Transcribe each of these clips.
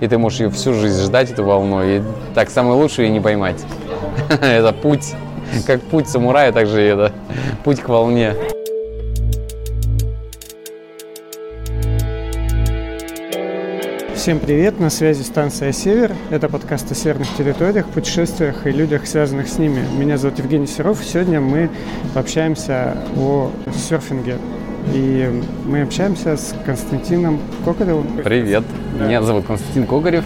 и ты можешь ее всю жизнь ждать, эту волну, и так самое лучшее и не поймать. Это путь, как путь самурая, так же это путь к волне. Всем привет, на связи станция «Север». Это подкаст о северных территориях, путешествиях и людях, связанных с ними. Меня зовут Евгений Серов. Сегодня мы пообщаемся о серфинге. И мы общаемся с Константином Кокаревым. Привет, меня зовут Константин Кокарев.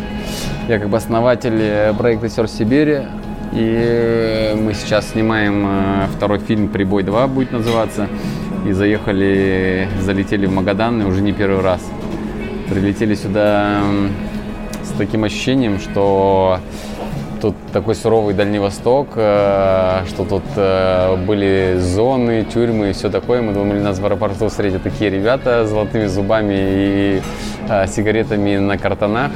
Я как бы основатель проекта «Серф Сибири». И мы сейчас снимаем э, второй фильм «Прибой 2» будет называться. И заехали, залетели в Магадан и уже не первый раз прилетели сюда с таким ощущением, что тут такой суровый Дальний Восток, э, что тут э, были зоны, тюрьмы и все такое. Мы думали, нас в аэропорту встретят такие ребята с золотыми зубами и э, сигаретами на картонах.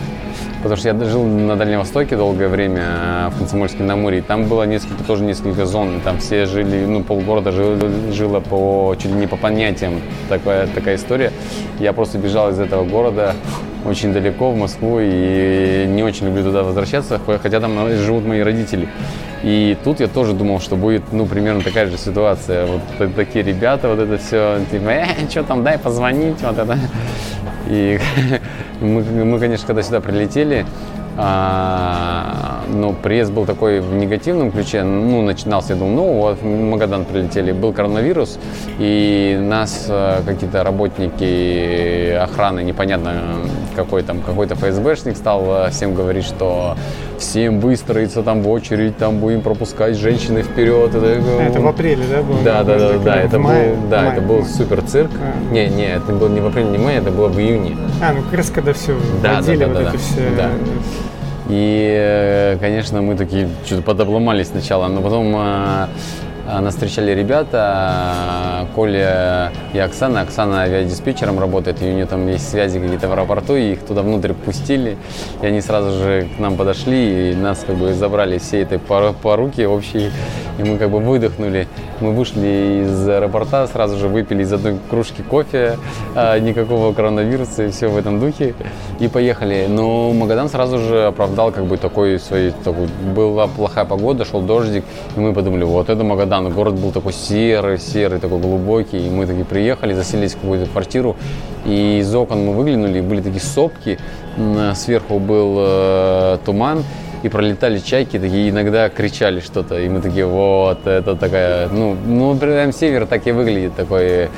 Потому что я жил на Дальнем Востоке долгое время, в Комсомольске на Амуре, и там было несколько, тоже несколько зон, там все жили, ну, полгорода жило, жило по, чуть ли не по понятиям, такая, такая история. Я просто бежал из этого города очень далеко, в Москву, и не очень люблю туда возвращаться, хотя там живут мои родители. И тут я тоже думал, что будет, ну, примерно такая же ситуация. Вот такие ребята, вот это все, типа, э, что там, дай позвонить, вот это. И мы, мы, конечно, когда сюда прилетели, а, но приезд был такой в негативном ключе. Ну, начинался, я думал, ну вот, в Магадан прилетели, был коронавирус, и нас а, какие-то работники охраны, непонятно какой там, какой-то ФСБшник стал а, всем говорить, что всем выстроиться там в очередь, там будем пропускать женщины вперед. Это, это в апреле, да, было? Да, да, да, да, это был, да, это был супер цирк. А. Не, не, это было не в апреле, не в мае, это было в июне. А, ну как раз когда все да, да, да, вот это все. Да. И, э, конечно, мы такие что-то подобломались сначала, но потом а, нас встречали ребята, Коля и Оксана. Оксана авиадиспетчером работает, и у нее там есть связи какие-то в аэропорту, и их туда внутрь пустили. И они сразу же к нам подошли, и нас как бы забрали все этой поруки общей, и мы как бы выдохнули. Мы вышли из аэропорта, сразу же выпили из одной кружки кофе, а, никакого коронавируса и все в этом духе, и поехали. Но Магадан сразу же оправдал как бы такой свой, такой, была плохая погода, шел дождик, и мы подумали, вот это Магадан Магадан. Город был такой серый, серый, такой глубокий. И мы такие приехали, заселились в какую-то квартиру. И из окон мы выглянули, и были такие сопки. Сверху был э, туман и пролетали чайки, такие иногда кричали что-то, и мы такие, вот, это такая, ну, ну, прям север так и выглядит, такой,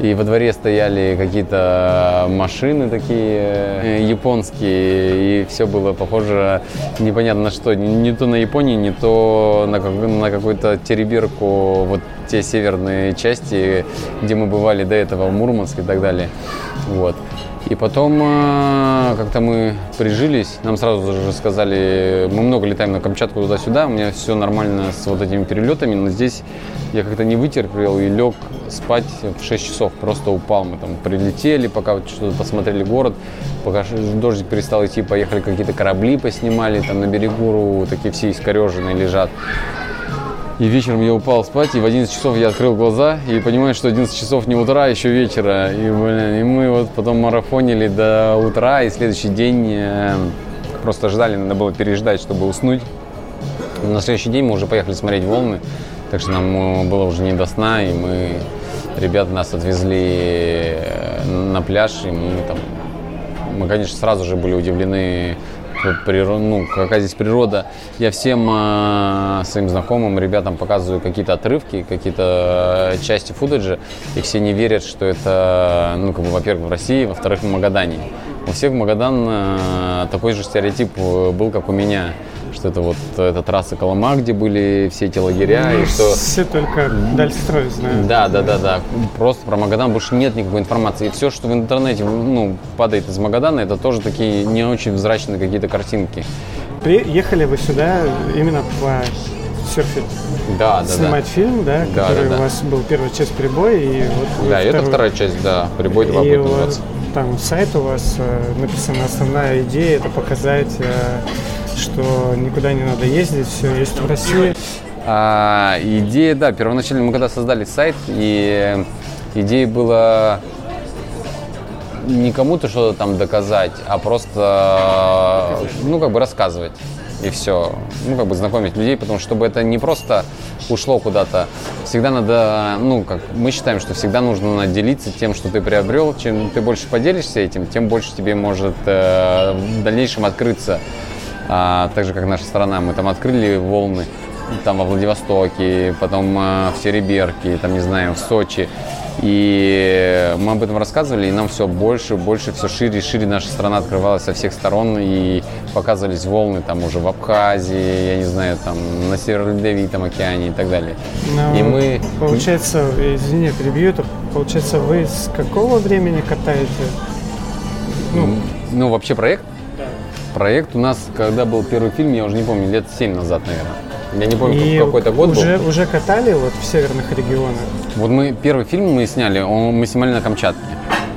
и во дворе стояли какие-то машины такие э, японские, и все было похоже непонятно на что, не то на Японию, не то на, на какую-то тереберку, вот те северные части, где мы бывали до этого, в Мурманск и так далее, вот. И потом э, как-то мы прижились, нам сразу же сказали, мы много летаем на Камчатку туда-сюда, у меня все нормально с вот этими перелетами, но здесь я как-то не вытерпел и лег спать в 6 часов, просто упал. Мы там прилетели, пока вот что-то посмотрели город, пока дождик перестал идти, поехали какие-то корабли поснимали, там на берегу такие все искореженные лежат. И вечером я упал спать, и в 11 часов я открыл глаза и понимаю, что 11 часов не утра, а еще вечера. И, блин, и мы вот потом марафонили до утра, и следующий день э, просто ждали, надо было переждать, чтобы уснуть. На следующий день мы уже поехали смотреть волны, так что нам э, было уже не до сна, и мы, ребята нас отвезли э, на пляж, и мы там, мы, конечно, сразу же были удивлены природа, ну, какая здесь природа. Я всем э, своим знакомым, ребятам показываю какие-то отрывки, какие-то э, части футажа, и все не верят, что это, ну, как бы, во-первых, в России, во-вторых, в Магадане. У всех Магадан э, такой же стереотип э, был, как у меня что это вот эта трасса Колома, где были все эти лагеря. Ну, и что... Все только Дальстрой знают. Да, да, да, да. Просто про Магадан больше нет никакой информации. И все, что в интернете ну, падает из Магадана, это тоже такие не очень взрачные какие-то картинки. Приехали вы сюда именно по серфить, да, да, снимать да. фильм, да, да который да, да. у вас был первая часть «Прибой», и вот Да, второй... это вторая часть, да, «Прибой 2» и будет называться. Там сайт у вас э, написано, основная идея – это показать э, что никуда не надо ездить, все есть в России. А, идея, да, первоначально мы когда создали сайт, и идея была не кому-то что-то там доказать, а просто, ну, как бы рассказывать. И все. Ну, как бы знакомить людей, потому что чтобы это не просто ушло куда-то, всегда надо, ну, как мы считаем, что всегда нужно делиться тем, что ты приобрел. Чем ты больше поделишься этим, тем больше тебе может э, в дальнейшем открыться. А, так же, как наша страна, мы там открыли волны, там во Владивостоке, потом э, в Сереберке, там, не знаю, в Сочи. И мы об этом рассказывали, и нам все больше, больше, все шире и шире наша страна открывалась со всех сторон, и показывались волны там уже в Абхазии, я не знаю, там на Северо-Ледовитом океане и так далее. Но, и мы... Получается, извини, перебью, это получается, вы с какого времени катаете? Ну, ну вообще проект? Проект у нас, когда был первый фильм, я уже не помню, лет 7 назад, наверное. Я не помню, и какой-то год уже, был. Уже катали вот в северных регионах? Вот мы первый фильм мы сняли, он, мы снимали на Камчатке.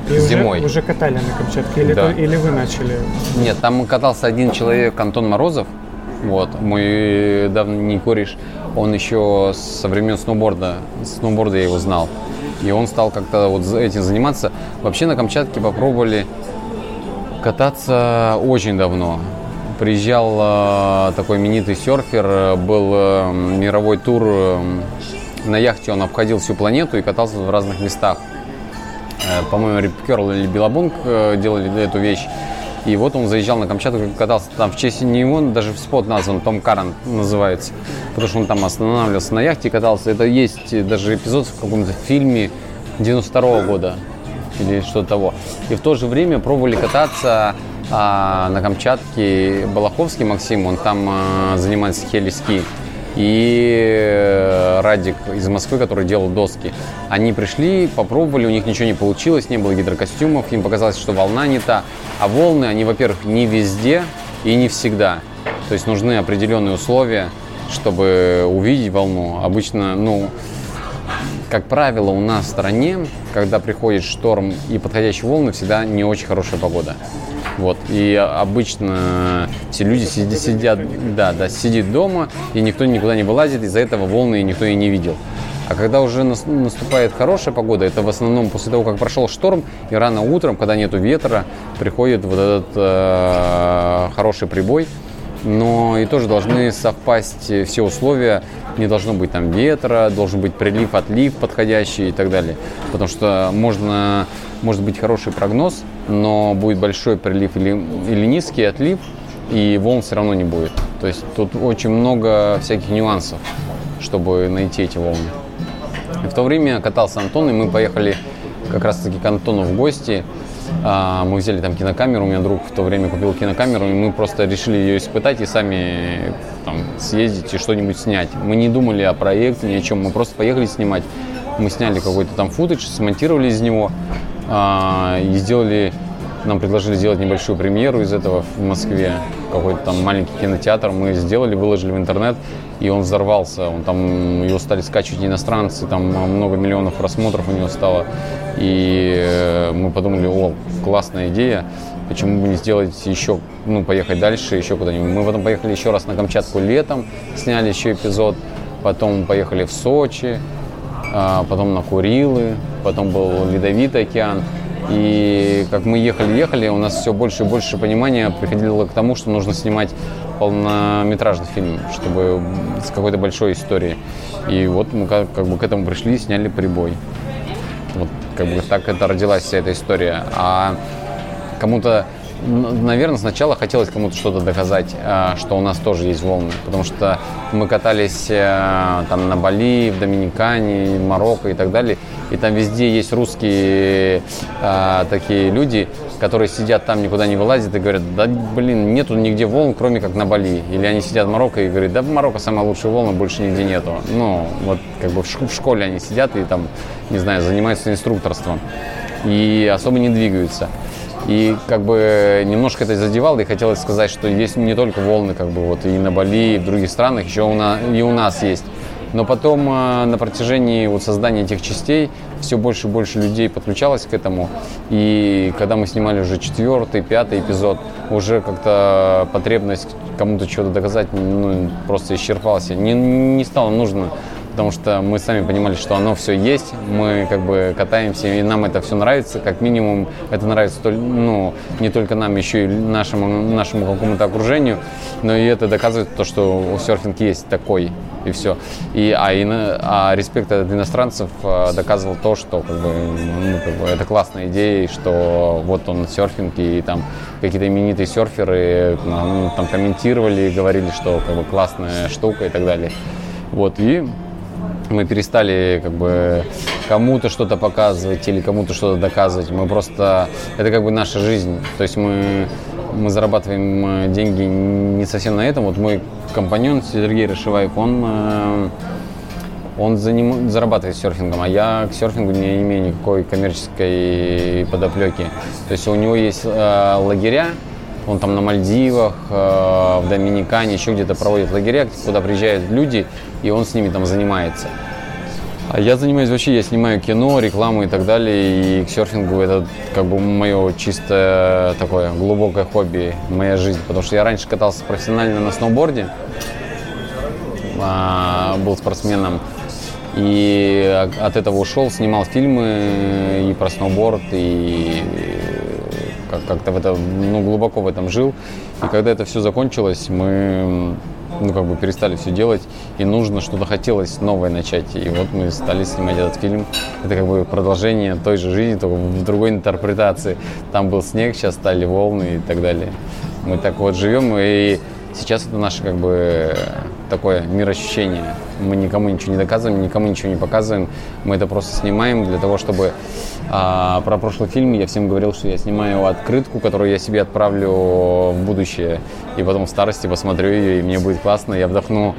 И зимой. Уже, уже катали на Камчатке или, да. или вы начали? Нет, там катался один человек, Антон Морозов. Вот, мой давний кореш, он еще со времен сноуборда, сноуборда я его знал. И он стал как-то вот этим заниматься. Вообще на Камчатке попробовали кататься очень давно приезжал э, такой именитый серфер, э, был э, мировой тур на яхте, он обходил всю планету и катался в разных местах. По-моему, Рип Керл или Билабунг делали эту вещь. И вот он заезжал на Камчатку, катался там в честь него, даже в спот назван, Том Карен называется, потому что он там останавливался на яхте и катался. Это есть даже эпизод в каком-то фильме 92 -го года или что-то того. И в то же время пробовали кататься а на Камчатке Балаховский Максим, он там а, занимается хелиски. И э, Радик из Москвы, который делал доски. Они пришли, попробовали, у них ничего не получилось, не было гидрокостюмов, им показалось, что волна не та. А волны, они, во-первых, не везде и не всегда. То есть нужны определенные условия, чтобы увидеть волну. Обычно, ну, как правило, у нас в стране, когда приходит шторм и подходящие волны, всегда не очень хорошая погода. Вот. И обычно все люди сидят, сидят, да, да, сидит дома, и никто никуда не вылазит, из-за этого волны никто и не видел. А когда уже наступает хорошая погода, это в основном после того, как прошел шторм, и рано утром, когда нету ветра, приходит вот этот э, хороший прибой. Но и тоже должны совпасть все условия. Не должно быть там ветра, должен быть прилив, отлив подходящий и так далее. Потому что можно, может быть хороший прогноз, но будет большой прилив или, или низкий отлив, и волн все равно не будет. То есть тут очень много всяких нюансов, чтобы найти эти волны. И в то время катался Антон, и мы поехали как раз-таки к Антону в гости. А, мы взяли там кинокамеру, у меня друг в то время купил кинокамеру, и мы просто решили ее испытать и сами там, съездить и что-нибудь снять. Мы не думали о проекте, ни о чем, мы просто поехали снимать. Мы сняли какой-то там футаж, смонтировали из него, а, и сделали, нам предложили сделать небольшую премьеру из этого в Москве, какой-то там маленький кинотеатр. Мы сделали, выложили в интернет, и он взорвался. Он там, его стали скачивать иностранцы, там много миллионов просмотров у него стало. И э, мы подумали, о, классная идея, почему бы не сделать еще, ну, поехать дальше, еще куда-нибудь. Мы потом поехали еще раз на Камчатку летом, сняли еще эпизод, потом поехали в Сочи, а, потом на Курилы, потом был Ледовитый океан. И как мы ехали-ехали, у нас все больше и больше понимания приходило к тому, что нужно снимать полнометражный фильм, чтобы с какой-то большой историей. И вот мы как, как бы к этому пришли, сняли прибой. Вот как бы так это родилась вся эта история. А кому-то наверное, сначала хотелось кому-то что-то доказать, э, что у нас тоже есть волны, потому что мы катались э, там на Бали, в Доминикане, Марокко и так далее, и там везде есть русские э, такие люди, которые сидят там, никуда не вылазят и говорят, да блин, нету нигде волн, кроме как на Бали. Или они сидят в Марокко и говорят, да в Марокко самая лучшая волна, больше нигде нету. Ну, вот как бы в школе они сидят и там, не знаю, занимаются инструкторством и особо не двигаются. И как бы немножко это задевало, и хотелось сказать, что есть не только волны, как бы вот и на Бали, и в других странах, еще у нас, и у нас есть. Но потом э, на протяжении вот создания этих частей все больше и больше людей подключалось к этому. И когда мы снимали уже четвертый, пятый эпизод, уже как-то потребность кому-то что-то доказать ну, просто исчерпалась. Не, не стало нужно потому что мы сами понимали, что оно все есть, мы как бы катаемся, и нам это все нравится, как минимум это нравится ну, не только нам, еще и нашему, нашему какому-то окружению, но и это доказывает то, что серфинг есть такой, и все. И, а, и, а респект от иностранцев а, доказывал то, что как бы, ну, как бы, это классная идея, и что вот он серфинг, и там какие-то именитые серферы ну, там комментировали, говорили, что как бы классная штука и так далее. Вот, и мы перестали как бы кому-то что-то показывать или кому-то что-то доказывать. Мы просто... Это как бы наша жизнь. То есть мы, мы зарабатываем э, деньги не совсем на этом. Вот мой компаньон Сергей Рашиваев, он, э, он заним, зарабатывает серфингом, а я к серфингу не имею никакой коммерческой подоплеки. То есть у него есть э, лагеря, он там на Мальдивах, э, в Доминикане, еще где-то проводит лагеря, куда приезжают люди, и он с ними там занимается. А я занимаюсь вообще, я снимаю кино, рекламу и так далее, и к серфингу это как бы мое чистое такое глубокое хобби, моя жизнь. Потому что я раньше катался профессионально на сноуборде, а, был спортсменом, и от этого ушел, снимал фильмы и про сноуборд, и как-то в этом, ну, глубоко в этом жил. И когда это все закончилось, мы ну, как бы перестали все делать, и нужно что-то хотелось новое начать. И вот мы стали снимать этот фильм. Это как бы продолжение той же жизни, только в другой интерпретации. Там был снег, сейчас стали волны и так далее. Мы так вот живем, и сейчас это наше как бы такое мироощущение. Мы никому ничего не доказываем, никому ничего не показываем. Мы это просто снимаем для того, чтобы... А, про прошлый фильм я всем говорил, что я снимаю открытку, которую я себе отправлю в будущее. И потом в старости посмотрю ее, и мне будет классно. Я вдохну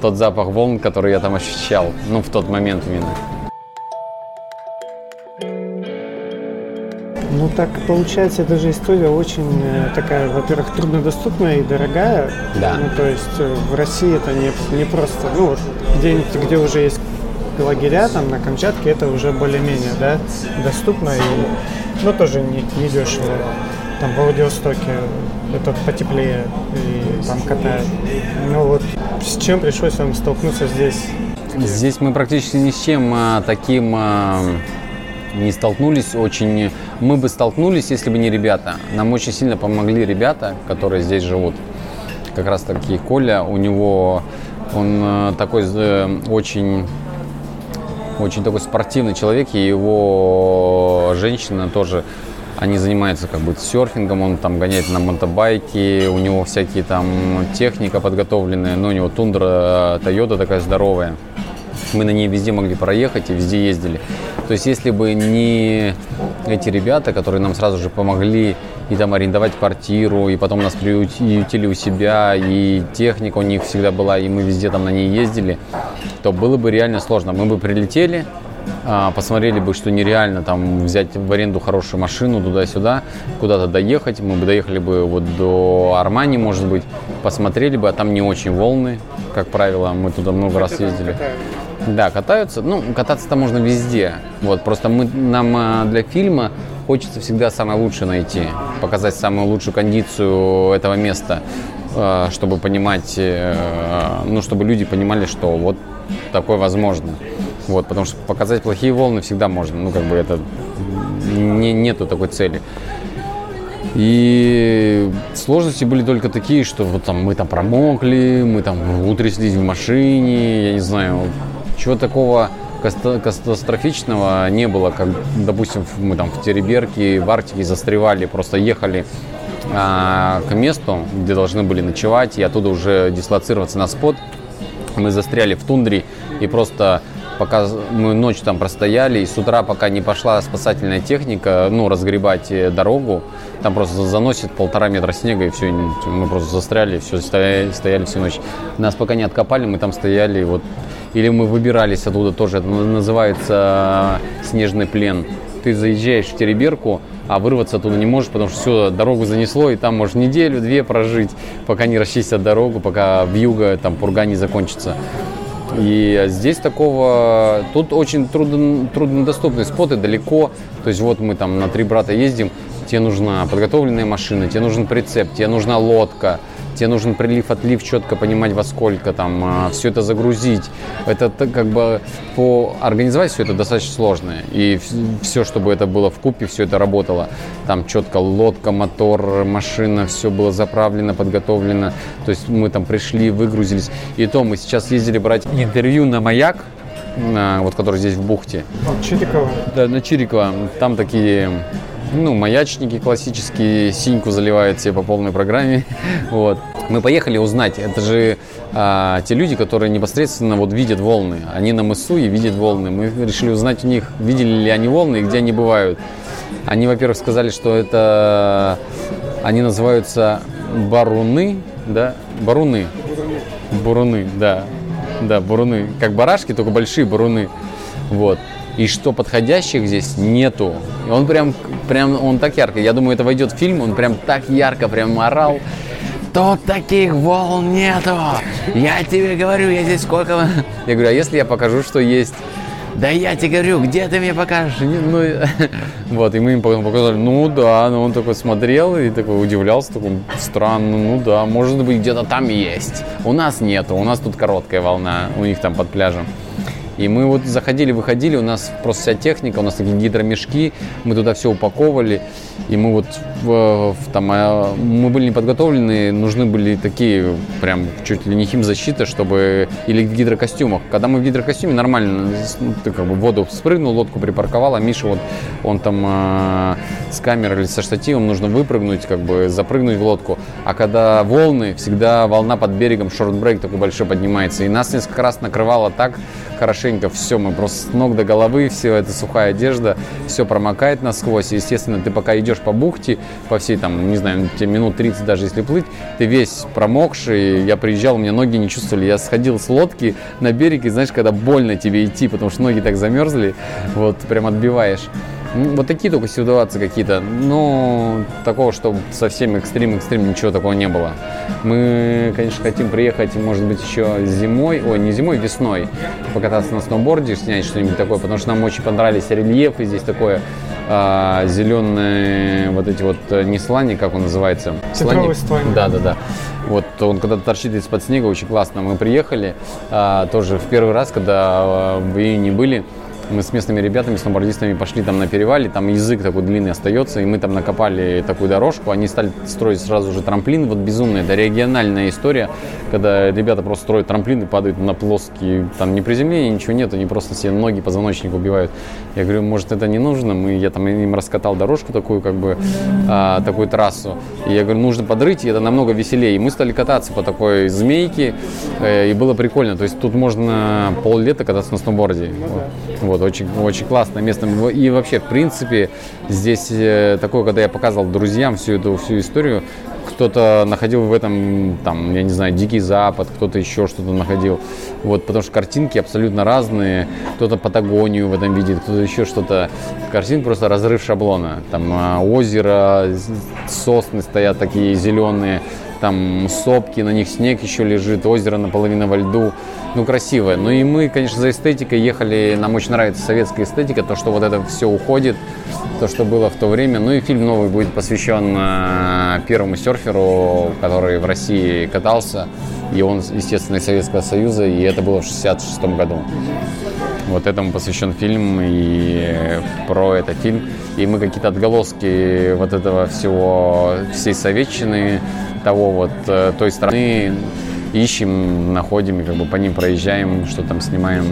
тот запах волн, который я там ощущал. Ну, в тот момент именно. Ну так получается, эта же история очень э, такая, во-первых, труднодоступная и дорогая. Да. Ну то есть э, в России это не, не просто, ну вот где-нибудь, где уже есть лагеря, там на Камчатке это уже более-менее, да, доступно и, ну тоже не, не дешево. Там в Владивостоке это потеплее и там катают. Ну вот с чем пришлось вам столкнуться здесь? Здесь мы практически ни с чем а, таким а, не столкнулись. Очень мы бы столкнулись, если бы не ребята. Нам очень сильно помогли ребята, которые здесь живут. Как раз таки Коля, у него он э, такой э, очень очень такой спортивный человек, и его женщина тоже, они занимаются как бы серфингом, он там гоняет на мотобайке, у него всякие там техника подготовленная, но у него тундра Toyota такая здоровая. Мы на ней везде могли проехать и везде ездили. То есть если бы не эти ребята, которые нам сразу же помогли и там арендовать квартиру, и потом нас приютили у себя, и техника у них всегда была, и мы везде там на ней ездили, то было бы реально сложно. Мы бы прилетели, а, посмотрели бы, что нереально там взять в аренду хорошую машину туда-сюда, куда-то доехать. Мы бы доехали бы вот до Армани, может быть, посмотрели бы, а там не очень волны, как правило, мы туда много раз ездили. Да, катаются. Ну, кататься-то можно везде. Вот, просто мы, нам а, для фильма хочется всегда самое лучшее найти, показать самую лучшую кондицию этого места, а, чтобы понимать, э, ну, чтобы люди понимали, что вот такое возможно. Вот, потому что показать плохие волны всегда можно. Ну, как бы это не, нету такой цели. И сложности были только такие, что вот там мы там промокли, мы там утряслись в машине, я не знаю, чего такого катастрофичного не было, как, допустим, мы там в Тереберке, в Арктике застревали, просто ехали а, к месту, где должны были ночевать, и оттуда уже дислоцироваться на спот. Мы застряли в тундре и просто пока мы ночь там простояли, и с утра, пока не пошла спасательная техника, ну, разгребать э, дорогу, там просто заносит полтора метра снега, и все, мы просто застряли, все, стояли, стояли всю ночь. Нас пока не откопали, мы там стояли, вот, или мы выбирались оттуда тоже, это называется э, снежный плен. Ты заезжаешь в Тереберку, а вырваться оттуда не можешь, потому что все, дорогу занесло, и там можешь неделю-две прожить, пока не расчистят дорогу, пока вьюга, там, пурга не закончится. И здесь такого, тут очень трудно, труднодоступные споты, далеко. То есть вот мы там на три брата ездим, тебе нужна подготовленная машина, тебе нужен прицеп, тебе нужна лодка, тебе нужен прилив, отлив, четко понимать во сколько там, а, все это загрузить. Это как бы по организовать все это достаточно сложно. И все, чтобы это было в купе, все это работало. Там четко лодка, мотор, машина, все было заправлено, подготовлено. То есть мы там пришли, выгрузились. И то мы сейчас ездили брать интервью на маяк, на, вот который здесь в бухте. Чирикова? Да, на Чирикова. Там такие ну, маячники классические, синьку заливают себе по полной программе. Вот. Мы поехали узнать, это же а, те люди, которые непосредственно вот видят волны. Они на мысу и видят волны. Мы решили узнать у них, видели ли они волны и где они бывают. Они, во-первых, сказали, что это они называются баруны, да, баруны. Буруны, да. Да, буруны. Как барашки, только большие буруны. Вот и что подходящих здесь нету. И он прям, прям, он так ярко. Я думаю, это войдет в фильм, он прям так ярко прям орал. Тут таких волн нету. Я тебе говорю, я здесь сколько... Я говорю, а если я покажу, что есть? Да я тебе говорю, где ты мне покажешь? Ну, вот, и мы им показали, ну да, ну он такой смотрел и такой удивлялся, такой, странно, ну да, может быть где-то там есть. У нас нету, у нас тут короткая волна, у них там под пляжем. И мы вот заходили, выходили, у нас просто вся техника, у нас такие гидромешки, мы туда все упаковывали, и мы вот в, в, там, а, мы были не подготовлены, нужны были такие прям чуть ли не химзащита, чтобы, или в гидрокостюмах. Когда мы в гидрокостюме, нормально, ну, ты как бы в воду спрыгнул, лодку припарковал, а Миша вот, он там э, с камерой или со штативом, нужно выпрыгнуть, как бы запрыгнуть в лодку. А когда волны, всегда волна под берегом, shorebreak такой большой поднимается, и нас несколько раз накрывало так, хорошенько все, мы просто с ног до головы, все это сухая одежда, все промокает насквозь. Естественно, ты пока идешь по бухте, по всей там, не знаю, тебе минут 30 даже если плыть, ты весь промокший. Я приезжал, у меня ноги не чувствовали. Я сходил с лодки на берег, и знаешь, когда больно тебе идти, потому что ноги так замерзли, вот прям отбиваешь. Вот такие только ситуации какие-то. Но такого, что совсем экстрим-экстрим, ничего такого не было. Мы, конечно, хотим приехать, может быть, еще зимой, ой, не зимой, весной, покататься на сноуборде, снять что-нибудь такое, потому что нам очень понравились рельефы здесь такое а, зеленые вот эти вот э, не слани, как он называется? Центровый слоник. Да, да, да. Вот он когда торчит из-под снега, очень классно. Мы приехали а, тоже в первый раз, когда а, в июне были, мы с местными ребятами, сноубордистами пошли там на перевале, там язык такой длинный остается, и мы там накопали такую дорожку, они стали строить сразу же трамплин, вот безумно, это региональная история, когда ребята просто строят трамплин и падают на плоские, там не приземления, ничего нет, они просто себе ноги, позвоночник убивают. Я говорю, может это не нужно, мы, я там им раскатал дорожку такую, как бы, а, такую трассу, и я говорю, нужно подрыть, и это намного веселее, и мы стали кататься по такой змейке, э, и было прикольно, то есть тут можно пол лета кататься на сноуборде. Вот. Вот, очень, очень классное место. И вообще, в принципе, здесь э, такое, когда я показывал друзьям всю эту всю историю, кто-то находил в этом, там, я не знаю, Дикий Запад, кто-то еще что-то находил. Вот, потому что картинки абсолютно разные. Кто-то Патагонию в этом видит, кто-то еще что-то. Картинка просто разрыв шаблона. Там а, озеро, сосны стоят такие зеленые, там сопки, на них снег еще лежит, озеро наполовину во льду ну, красивая. Ну и мы, конечно, за эстетикой ехали, нам очень нравится советская эстетика, то, что вот это все уходит, то, что было в то время. Ну и фильм новый будет посвящен э, первому серферу, который в России катался, и он, естественно, из Советского Союза, и это было в 66 году. Вот этому посвящен фильм и про этот фильм. И мы какие-то отголоски вот этого всего, всей советчины, того вот э, той страны ищем, находим и как бы по ним проезжаем, что там снимаем.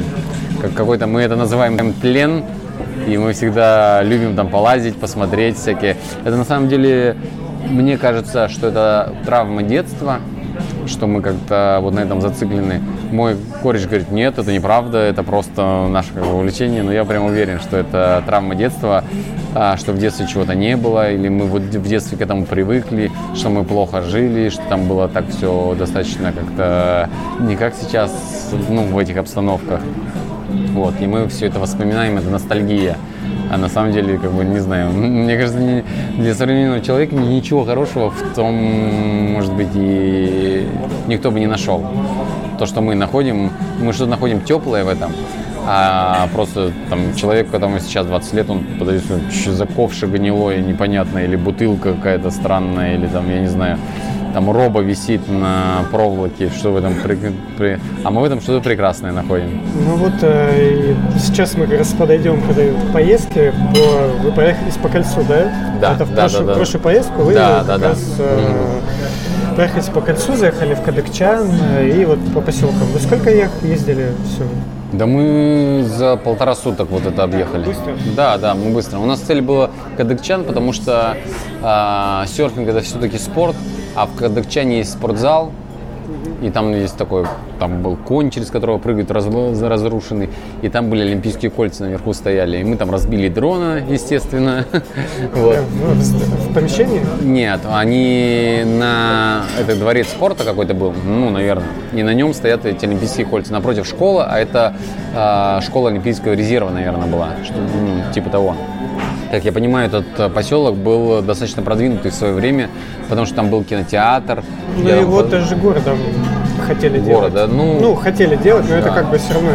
Как какой-то мы это называем плен, и мы всегда любим там полазить, посмотреть всякие. Это на самом деле, мне кажется, что это травма детства, что мы как-то вот на этом зациклены. Мой кореш говорит, нет, это неправда, это просто наше как бы, увлечение, но я прям уверен, что это травма детства, а, что в детстве чего-то не было, или мы вот в детстве к этому привыкли, что мы плохо жили, что там было так все достаточно как-то не как сейчас, ну, в этих обстановках. Вот, и мы все это воспоминаем, это ностальгия. А на самом деле, как бы, не знаю, мне кажется, не, для современного человека ничего хорошего в том, может быть, и никто бы не нашел. То, что мы находим, мы что-то находим теплое в этом, а просто там человек, которому сейчас 20 лет, он подает, что за ковше гнилое, непонятное, или бутылка какая-то странная, или там, я не знаю, там роба висит на проволоке, что в этом при, при... а мы в этом что-то прекрасное находим. Ну вот э, сейчас мы как раз подойдем к поездке, по... вы проехались по кольцу, да? Да, Это в да, прошлую, да, да. прошлую поездку вы Да, как да, да. раз э, проехались по кольцу, заехали в Кадыкчан э, и вот по поселкам. Вы сколько ездили все? Да мы за полтора суток вот это объехали. Быстро? Да, да, мы быстро. У нас цель была Кадыкчан, потому что а, серфинг это все-таки спорт, а в Кадыкчане есть спортзал, и там есть такой, там был конь, через которого прыгает раз- разрушенный, и там были олимпийские кольца наверху стояли, и мы там разбили дрона, естественно. Вот. Ну, в, помещении? Нет, они на... Это дворец спорта какой-то был, ну, наверное. И на нем стоят эти олимпийские кольца. Напротив школа, а это а, школа Олимпийского резерва, наверное, была. Что, ну, типа того. Как я понимаю, этот э, поселок был достаточно продвинутый в свое время, потому что там был кинотеатр. Ну его там- даже городом хотели Город, делать. да? Ну, Ну, хотели делать, но это Да. как бы все равно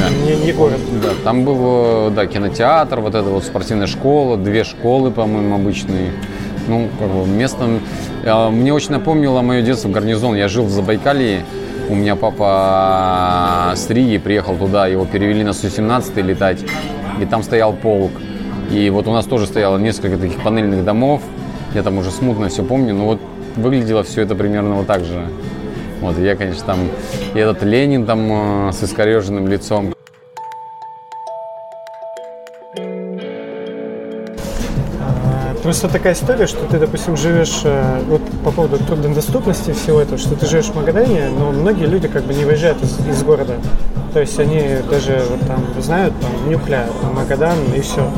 Да. не, не город. Да, там был, э, да, кинотеатр, вот эта вот спортивная школа, две школы, по-моему, обычные. Ну, как бы местом... э, Мне очень напомнило мое детство гарнизон. Я жил в Забайкалье, у меня папа с Риги приехал туда, его перевели на Су-17 летать, и там стоял полк. И вот у нас тоже стояло несколько таких панельных домов, я там уже смутно все помню, но вот выглядело все это примерно вот так же. Вот, я, конечно, там, и этот Ленин там э, с искореженным лицом, А, Просто такая история, что ты, допустим, живешь, э, вот по поводу труднодоступности всего этого, что ты живешь в Магадане, но многие люди как бы не выезжают из, из города. То есть они даже вот там знают, там, Нюкля, Магадан и все.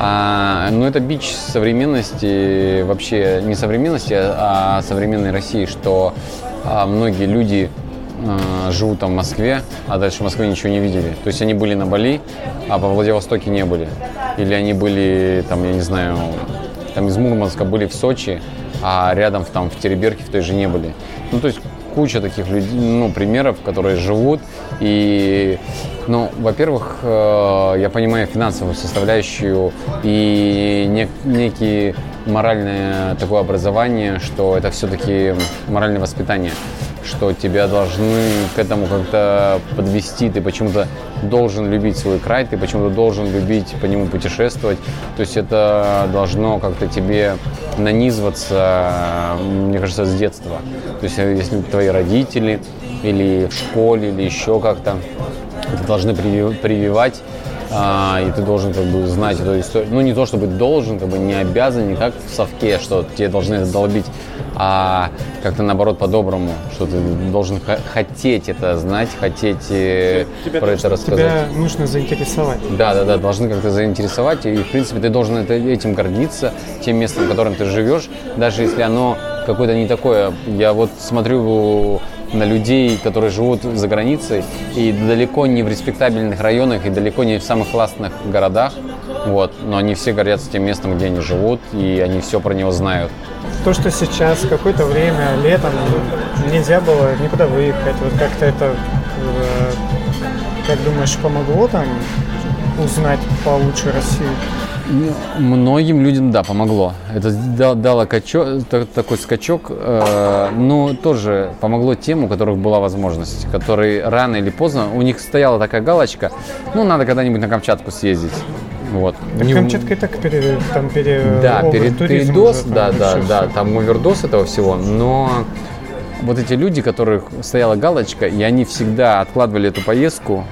А, ну, это бич современности, вообще не современности, а современной России, что а, многие люди а, живут там в Москве, а дальше в Москве ничего не видели. То есть они были на Бали, а по Владивостоке не были. Или они были, там, я не знаю, там из Мурманска были в Сочи, а рядом в- там в Тереберке в той же не были. Ну, то есть куча таких людей, ну, примеров, которые живут. И, ну, во-первых, э, я понимаю финансовую составляющую и нек- некие моральное такое образование, что это все-таки моральное воспитание, что тебя должны к этому как-то подвести, ты почему-то должен любить свой край, ты почему-то должен любить по нему путешествовать, то есть это должно как-то тебе нанизываться, мне кажется, с детства. То есть э, если твои родители или в школе, или еще как-то, должны привив- прививать а, и ты должен как бы знать эту историю. Ну, не то чтобы должен, как бы не обязан, не как в совке, что тебе должны это долбить, а как-то наоборот по-доброму, что ты должен хотеть это знать, хотеть э, про это рассказать. Тебя нужно заинтересовать. Да, да, да, должны как-то заинтересовать, и, в принципе, ты должен это- этим гордиться, тем местом, в котором ты живешь, даже если оно какое-то не такое. Я вот смотрю на людей, которые живут за границей, и далеко не в респектабельных районах, и далеко не в самых классных городах, вот, но они все гордятся тем местом, где они живут, и они все про него знают. То, что сейчас какое-то время, летом, нельзя было никуда выехать, вот как-то это, э, как думаешь, помогло там узнать получше Россию? Многим людям, да, помогло. Это да- дало качо- та- такой скачок, э, но тоже помогло тем, у которых была возможность, которые рано или поздно, у них стояла такая галочка, ну, надо когда-нибудь на Камчатку съездить. Вот. Не- Камчатка и так пере, там пере, да, перед, передоз, уже, там да, да, да, там овердоз этого всего, но вот эти люди, которых стояла галочка, и они всегда откладывали эту поездку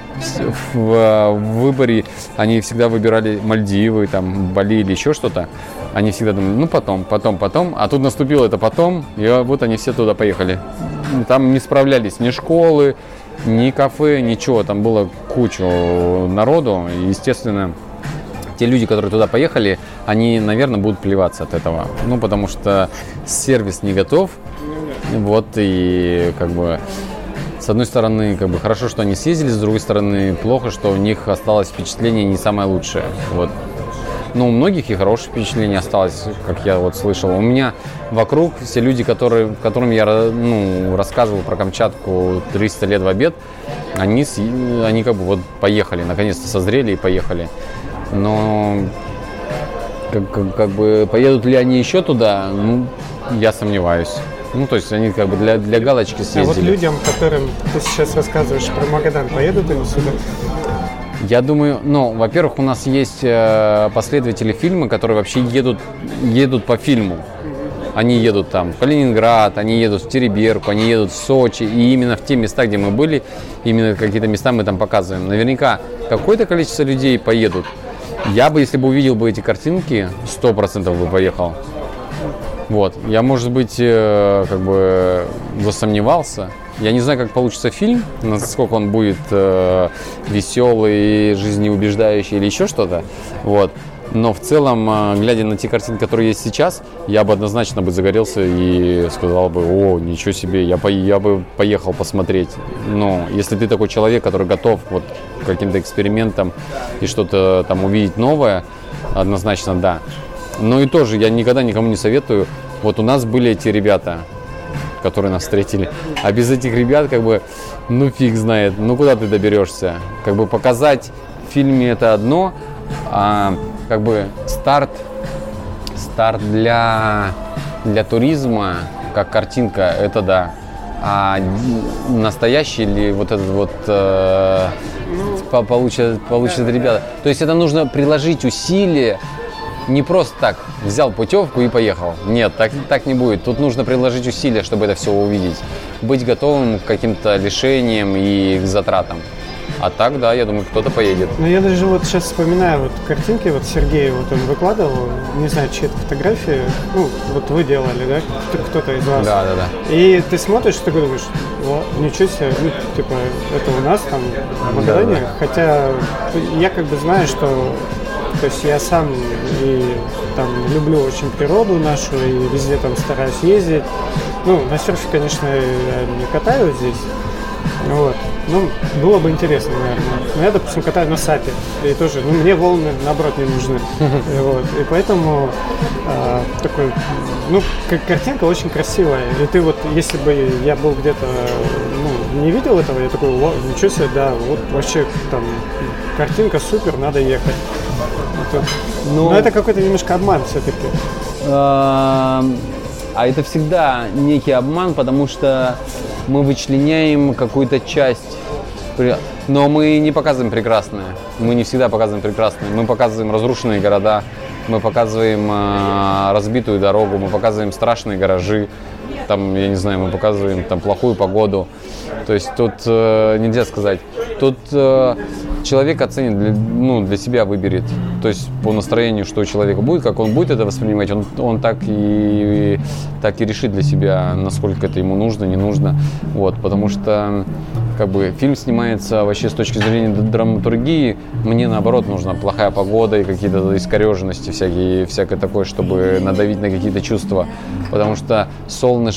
в, в выборе, они всегда выбирали Мальдивы, там, Бали или еще что-то, они всегда думали, ну потом, потом, потом, а тут наступило это потом, и вот они все туда поехали. Там не справлялись ни школы, ни кафе, ничего, там было кучу народу, естественно, те люди, которые туда поехали, они, наверное, будут плеваться от этого. Ну, потому что сервис не готов. Вот, и как бы с одной стороны, как бы хорошо, что они съездили, с другой стороны, плохо, что у них осталось впечатление не самое лучшее. Вот. но у многих и хорошее впечатление осталось, как я вот слышал. У меня вокруг все люди, которые, которым я ну, рассказывал про Камчатку 300 лет в обед, они, они как бы вот поехали, наконец-то созрели и поехали. Но как, как, как бы поедут ли они еще туда, ну, я сомневаюсь. Ну, то есть они как бы для, для галочки съездили. А вот людям, которым ты сейчас рассказываешь про Магадан, поедут они сюда? Я думаю, ну, во-первых, у нас есть э, последователи фильма, которые вообще едут, едут по фильму. Они едут там в Калининград, они едут в Тереберку, они едут в Сочи. И именно в те места, где мы были, именно какие-то места мы там показываем. Наверняка какое-то количество людей поедут. Я бы, если бы увидел бы эти картинки, сто процентов бы поехал. Вот. Я, может быть, э, как бы засомневался. Я не знаю, как получится фильм, насколько он будет э, веселый, жизнеубеждающий или еще что-то. Вот. Но в целом, э, глядя на те картины, которые есть сейчас, я бы однозначно бы загорелся и сказал бы, о, ничего себе, я, по, я бы поехал посмотреть. Но если ты такой человек, который готов вот к каким-то экспериментам и что-то там увидеть новое, однозначно да. Но и тоже я никогда никому не советую. Вот у нас были эти ребята, которые нас встретили. А без этих ребят, как бы, ну фиг знает, ну куда ты доберешься? Как бы показать в фильме это одно, а как бы старт, старт для, для туризма, как картинка, это да. А настоящий ли вот этот вот э, ну, получат, получат ребята. То есть это нужно приложить усилия, не просто так взял путевку и поехал. Нет, так, так не будет. Тут нужно приложить усилия, чтобы это все увидеть. Быть готовым к каким-то лишениям и к затратам. А так, да, я думаю, кто-то поедет. Ну, я даже вот сейчас вспоминаю вот картинки, вот Сергей, вот он выкладывал, не знаю, чьи это фотографии, ну, вот вы делали, да, кто-то из вас. Да, да, да. И ты смотришь, ты думаешь, о, ничего себе, ну, типа, это у нас там в Магадане, да, да. хотя я как бы знаю, что то есть я сам и там люблю очень природу нашу и везде там стараюсь ездить. Ну, на серфе, конечно, я не катаюсь здесь. Вот. Ну, было бы интересно, наверное. Но я, допустим, катаю на сапе. И тоже, ну, мне волны, наоборот, не нужны. И, вот. и поэтому э, такой, ну, картинка очень красивая. И ты вот, если бы я был где-то, ну, не видел этого, я такой, ничего себе, да, вот вообще там картинка супер, надо ехать. Это, но... но это какой-то немножко обман все-таки. А это всегда некий обман, потому что мы вычленяем какую-то часть. Но мы не показываем прекрасное. Мы не всегда показываем прекрасное. Мы показываем разрушенные города, мы показываем э, разбитую дорогу, мы показываем страшные гаражи, там, я не знаю, мы показываем там плохую погоду. То есть тут э, нельзя сказать. Тут э, человек оценит, для, ну, для себя выберет. То есть по настроению, что у человека будет, как он будет это воспринимать, он, он так, и, так и решит для себя, насколько это ему нужно, не нужно. Вот, потому что как бы фильм снимается вообще с точки зрения драматургии, мне наоборот нужна плохая погода и какие-то искореженности всякие, всякое такое, чтобы надавить на какие-то чувства. Потому что солнышко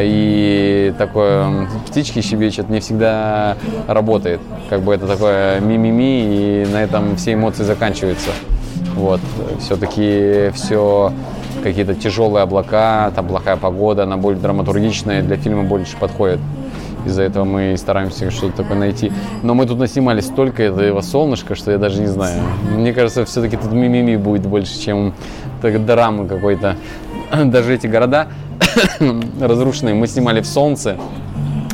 и такое птички щебечет не всегда работает. Как бы это такое ми-ми-ми, и на этом все эмоции заканчиваются. Вот, все-таки все какие-то тяжелые облака, там плохая погода, она более драматургичная, для фильма больше подходит. Из-за этого мы стараемся что-то такое найти. Но мы тут наснимали столько этого солнышка, что я даже не знаю. Мне кажется, все-таки тут мимими будет больше, чем так, драмы какой-то. Даже эти города разрушенные мы снимали в солнце.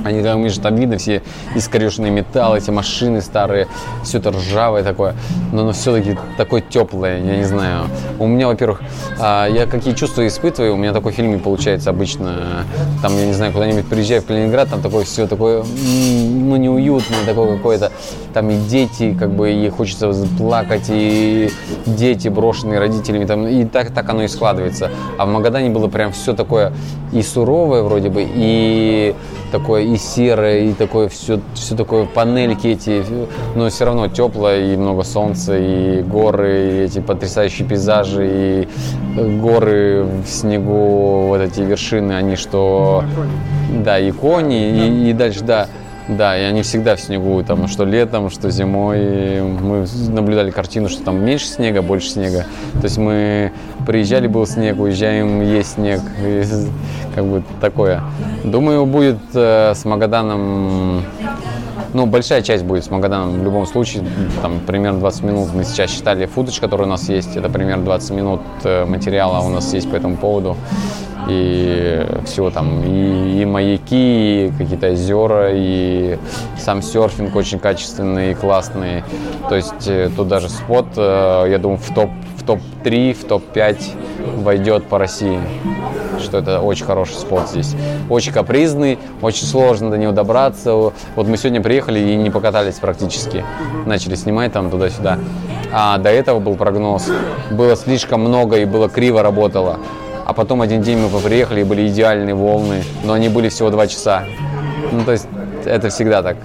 Они там, видишь, там видно все искореженные металлы, эти машины старые, все это ржавое такое, но оно все-таки такое теплое, я не знаю. У меня, во-первых, а, я какие чувства испытываю, у меня такой фильм не получается обычно. Там, я не знаю, куда-нибудь приезжаю в Калининград, там такое все такое, ну, неуютное, такое какое-то, там и дети, как бы, и хочется плакать, и дети брошенные родителями, там, и так, так оно и складывается. А в Магадане было прям все такое и суровое вроде бы, и такое и серое, и такое все, все такое панельки эти, но все равно теплое, и много солнца, и горы, и эти потрясающие пейзажи, и горы в снегу, вот эти вершины, они что... Да, и кони, и, и дальше, да. Да, и они всегда в снегу, там, что летом, что зимой. Мы наблюдали картину, что там меньше снега, больше снега. То есть мы приезжали, был снег, уезжаем, есть снег. И, как бы такое. Думаю, будет э, с Магаданом ну, большая часть будет с Магаданом в любом случае, там примерно 20 минут. Мы сейчас считали футаж, который у нас есть, это примерно 20 минут э, материала у нас есть по этому поводу. И все там, и, и маяки, и какие-то озера, и сам серфинг очень качественный и классный. То есть э, тут даже спот, э, я думаю, в топ в топ-3, в топ-5 войдет по России что это очень хороший спот здесь. Очень капризный, очень сложно до него добраться. Вот мы сегодня приехали и не покатались практически. Начали снимать там туда-сюда. А до этого был прогноз. Было слишком много и было криво работало. А потом один день мы приехали и были идеальные волны, но они были всего два часа. Ну, то есть это всегда так.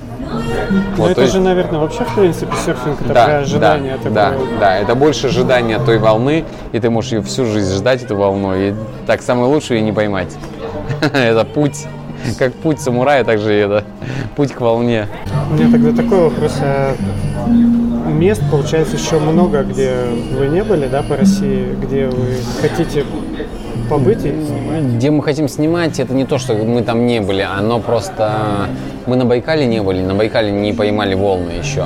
Ну, вот, это есть... же, наверное, вообще, в принципе, серфинг это да, про ожидание да, такое. Да, да, это больше ожидание той волны, и ты можешь ее всю жизнь ждать, эту волну, и так самое лучшее и не поймать. это путь, как путь самурая, так же и это путь к волне. У меня тогда такой вопрос. А мест, получается, еще много, где вы не были, да, по России, где вы хотите побыть? Где мы хотим снимать, это не то, что мы там не были, оно просто... Мы на Байкале не были, на Байкале не поймали волны еще.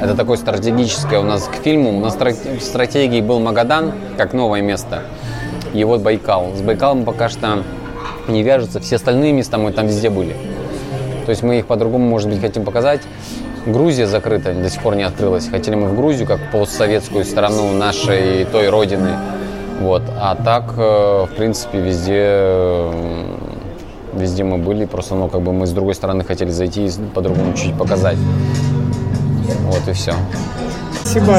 Это такое стратегическое у нас к фильму. У нас в стратегии был Магадан, как новое место. И вот Байкал. С Байкалом пока что не вяжутся. Все остальные места мы там везде были. То есть мы их по-другому, может быть, хотим показать. Грузия закрыта, до сих пор не открылась. Хотели мы в Грузию, как постсоветскую страну нашей той родины. Вот. А так, э, в принципе, везде, везде мы были. Просто, ну, как бы мы с другой стороны хотели зайти и по-другому чуть показать. Вот и все. Спасибо,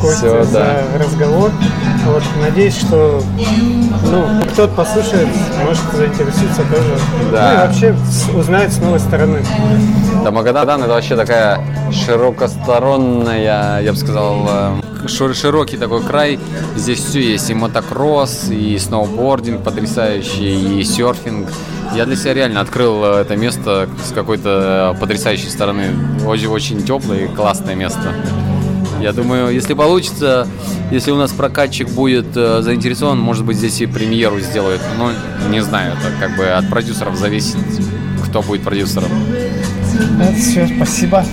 Костя, Все, за да. разговор. Вот, надеюсь, что ну, кто-то послушает, может заинтересуется тоже. Да. Ну и вообще узнает с новой стороны. Да, Магадан это вообще такая широкосторонная, я бы сказал, э, широкий такой край. Здесь все есть. И мотокросс, и сноубординг потрясающий, и серфинг. Я для себя реально открыл э, это место с какой-то потрясающей стороны. Очень, очень теплое и классное место. Я думаю, если получится, если у нас прокатчик будет э, заинтересован, может быть, здесь и премьеру сделают. Но не знаю, это как бы от продюсеров зависит, кто будет продюсером. Все, спасибо.